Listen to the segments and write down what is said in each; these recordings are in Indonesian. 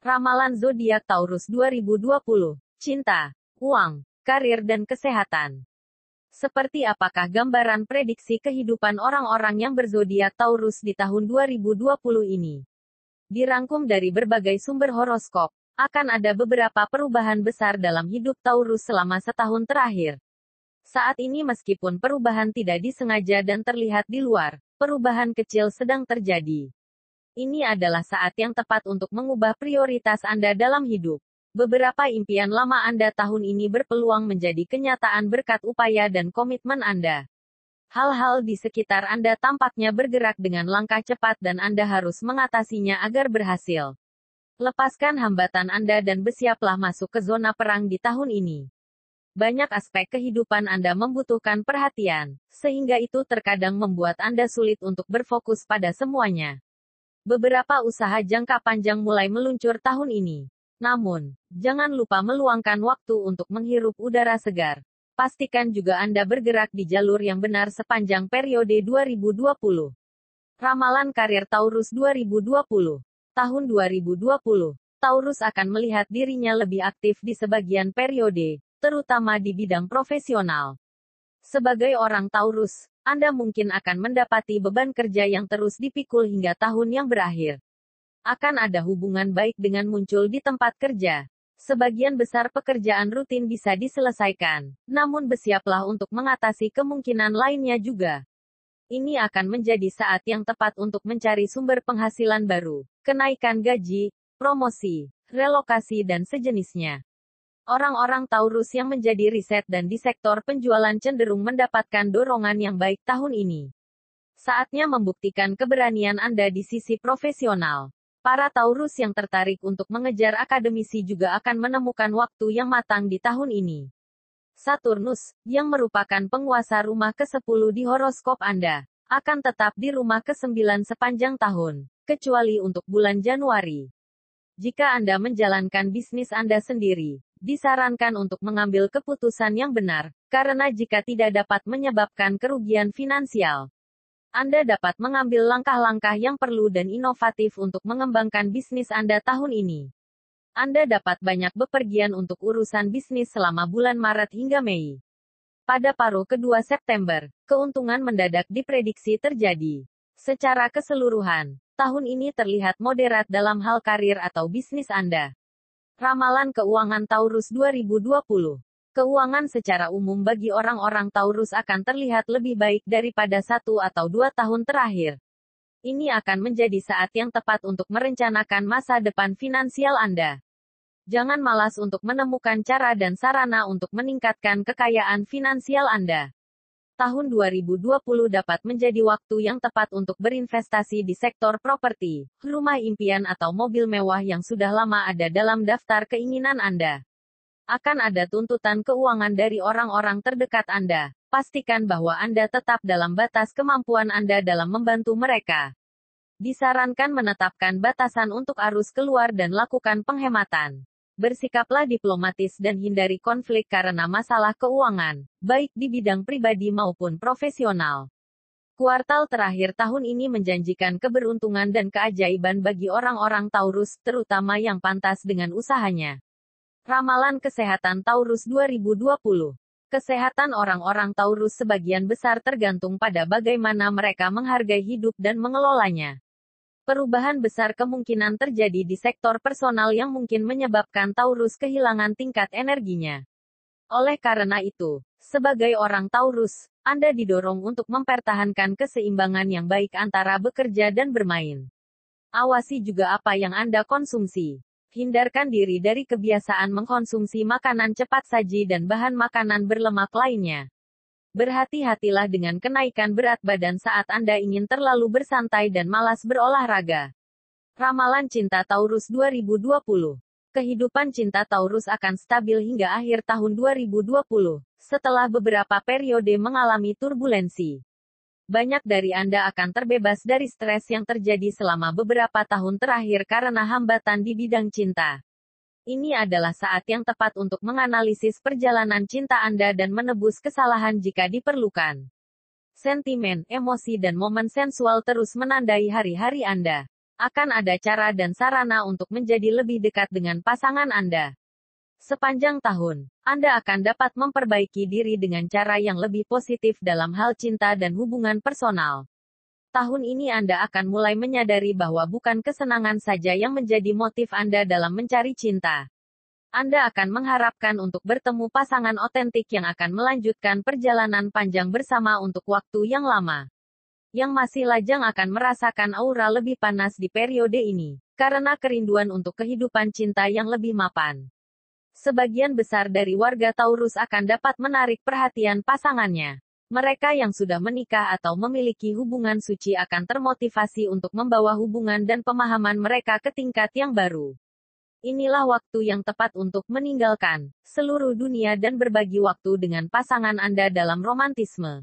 Ramalan zodiak Taurus 2020. Cinta, uang, karir dan kesehatan. Seperti apakah gambaran prediksi kehidupan orang-orang yang berzodiak Taurus di tahun 2020 ini? Dirangkum dari berbagai sumber horoskop, akan ada beberapa perubahan besar dalam hidup Taurus selama setahun terakhir. Saat ini meskipun perubahan tidak disengaja dan terlihat di luar, perubahan kecil sedang terjadi. Ini adalah saat yang tepat untuk mengubah prioritas Anda dalam hidup. Beberapa impian lama Anda tahun ini berpeluang menjadi kenyataan berkat upaya dan komitmen Anda. Hal-hal di sekitar Anda tampaknya bergerak dengan langkah cepat dan Anda harus mengatasinya agar berhasil. Lepaskan hambatan Anda dan bersiaplah masuk ke zona perang di tahun ini. Banyak aspek kehidupan Anda membutuhkan perhatian, sehingga itu terkadang membuat Anda sulit untuk berfokus pada semuanya. Beberapa usaha jangka panjang mulai meluncur tahun ini. Namun, jangan lupa meluangkan waktu untuk menghirup udara segar. Pastikan juga Anda bergerak di jalur yang benar sepanjang periode 2020. Ramalan karir Taurus 2020. Tahun 2020, Taurus akan melihat dirinya lebih aktif di sebagian periode, terutama di bidang profesional. Sebagai orang Taurus, anda mungkin akan mendapati beban kerja yang terus dipikul hingga tahun yang berakhir. Akan ada hubungan baik dengan muncul di tempat kerja. Sebagian besar pekerjaan rutin bisa diselesaikan, namun bersiaplah untuk mengatasi kemungkinan lainnya juga. Ini akan menjadi saat yang tepat untuk mencari sumber penghasilan baru, kenaikan gaji, promosi, relokasi dan sejenisnya. Orang-orang Taurus yang menjadi riset dan di sektor penjualan cenderung mendapatkan dorongan yang baik tahun ini. Saatnya membuktikan keberanian Anda di sisi profesional. Para Taurus yang tertarik untuk mengejar akademisi juga akan menemukan waktu yang matang di tahun ini. Saturnus, yang merupakan penguasa rumah ke-10 di horoskop Anda, akan tetap di rumah ke-9 sepanjang tahun, kecuali untuk bulan Januari. Jika Anda menjalankan bisnis Anda sendiri, disarankan untuk mengambil keputusan yang benar, karena jika tidak dapat menyebabkan kerugian finansial, Anda dapat mengambil langkah-langkah yang perlu dan inovatif untuk mengembangkan bisnis Anda tahun ini. Anda dapat banyak bepergian untuk urusan bisnis selama bulan Maret hingga Mei. Pada paruh kedua September, keuntungan mendadak diprediksi terjadi. Secara keseluruhan, tahun ini terlihat moderat dalam hal karir atau bisnis Anda. Ramalan Keuangan Taurus 2020 Keuangan secara umum bagi orang-orang Taurus akan terlihat lebih baik daripada satu atau dua tahun terakhir. Ini akan menjadi saat yang tepat untuk merencanakan masa depan finansial Anda. Jangan malas untuk menemukan cara dan sarana untuk meningkatkan kekayaan finansial Anda tahun 2020 dapat menjadi waktu yang tepat untuk berinvestasi di sektor properti, rumah impian atau mobil mewah yang sudah lama ada dalam daftar keinginan Anda. Akan ada tuntutan keuangan dari orang-orang terdekat Anda. Pastikan bahwa Anda tetap dalam batas kemampuan Anda dalam membantu mereka. Disarankan menetapkan batasan untuk arus keluar dan lakukan penghematan. Bersikaplah diplomatis dan hindari konflik karena masalah keuangan, baik di bidang pribadi maupun profesional. Kuartal terakhir tahun ini menjanjikan keberuntungan dan keajaiban bagi orang-orang Taurus, terutama yang pantas dengan usahanya. Ramalan Kesehatan Taurus 2020 Kesehatan orang-orang Taurus sebagian besar tergantung pada bagaimana mereka menghargai hidup dan mengelolanya. Perubahan besar kemungkinan terjadi di sektor personal yang mungkin menyebabkan Taurus kehilangan tingkat energinya. Oleh karena itu, sebagai orang Taurus, Anda didorong untuk mempertahankan keseimbangan yang baik antara bekerja dan bermain. Awasi juga apa yang Anda konsumsi. Hindarkan diri dari kebiasaan mengkonsumsi makanan cepat saji dan bahan makanan berlemak lainnya. Berhati-hatilah dengan kenaikan berat badan saat Anda ingin terlalu bersantai dan malas berolahraga. Ramalan Cinta Taurus 2020 Kehidupan cinta Taurus akan stabil hingga akhir tahun 2020, setelah beberapa periode mengalami turbulensi. Banyak dari Anda akan terbebas dari stres yang terjadi selama beberapa tahun terakhir karena hambatan di bidang cinta. Ini adalah saat yang tepat untuk menganalisis perjalanan cinta Anda dan menebus kesalahan jika diperlukan. Sentimen, emosi dan momen sensual terus menandai hari-hari Anda. Akan ada cara dan sarana untuk menjadi lebih dekat dengan pasangan Anda. Sepanjang tahun, Anda akan dapat memperbaiki diri dengan cara yang lebih positif dalam hal cinta dan hubungan personal. Tahun ini Anda akan mulai menyadari bahwa bukan kesenangan saja yang menjadi motif Anda dalam mencari cinta. Anda akan mengharapkan untuk bertemu pasangan otentik yang akan melanjutkan perjalanan panjang bersama untuk waktu yang lama. Yang masih lajang akan merasakan aura lebih panas di periode ini, karena kerinduan untuk kehidupan cinta yang lebih mapan. Sebagian besar dari warga Taurus akan dapat menarik perhatian pasangannya. Mereka yang sudah menikah atau memiliki hubungan suci akan termotivasi untuk membawa hubungan dan pemahaman mereka ke tingkat yang baru. Inilah waktu yang tepat untuk meninggalkan seluruh dunia dan berbagi waktu dengan pasangan Anda dalam romantisme.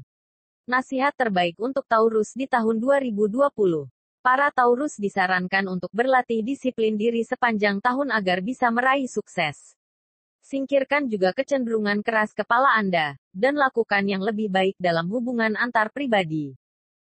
Nasihat terbaik untuk Taurus di tahun 2020. Para Taurus disarankan untuk berlatih disiplin diri sepanjang tahun agar bisa meraih sukses. Singkirkan juga kecenderungan keras kepala Anda, dan lakukan yang lebih baik dalam hubungan antar pribadi.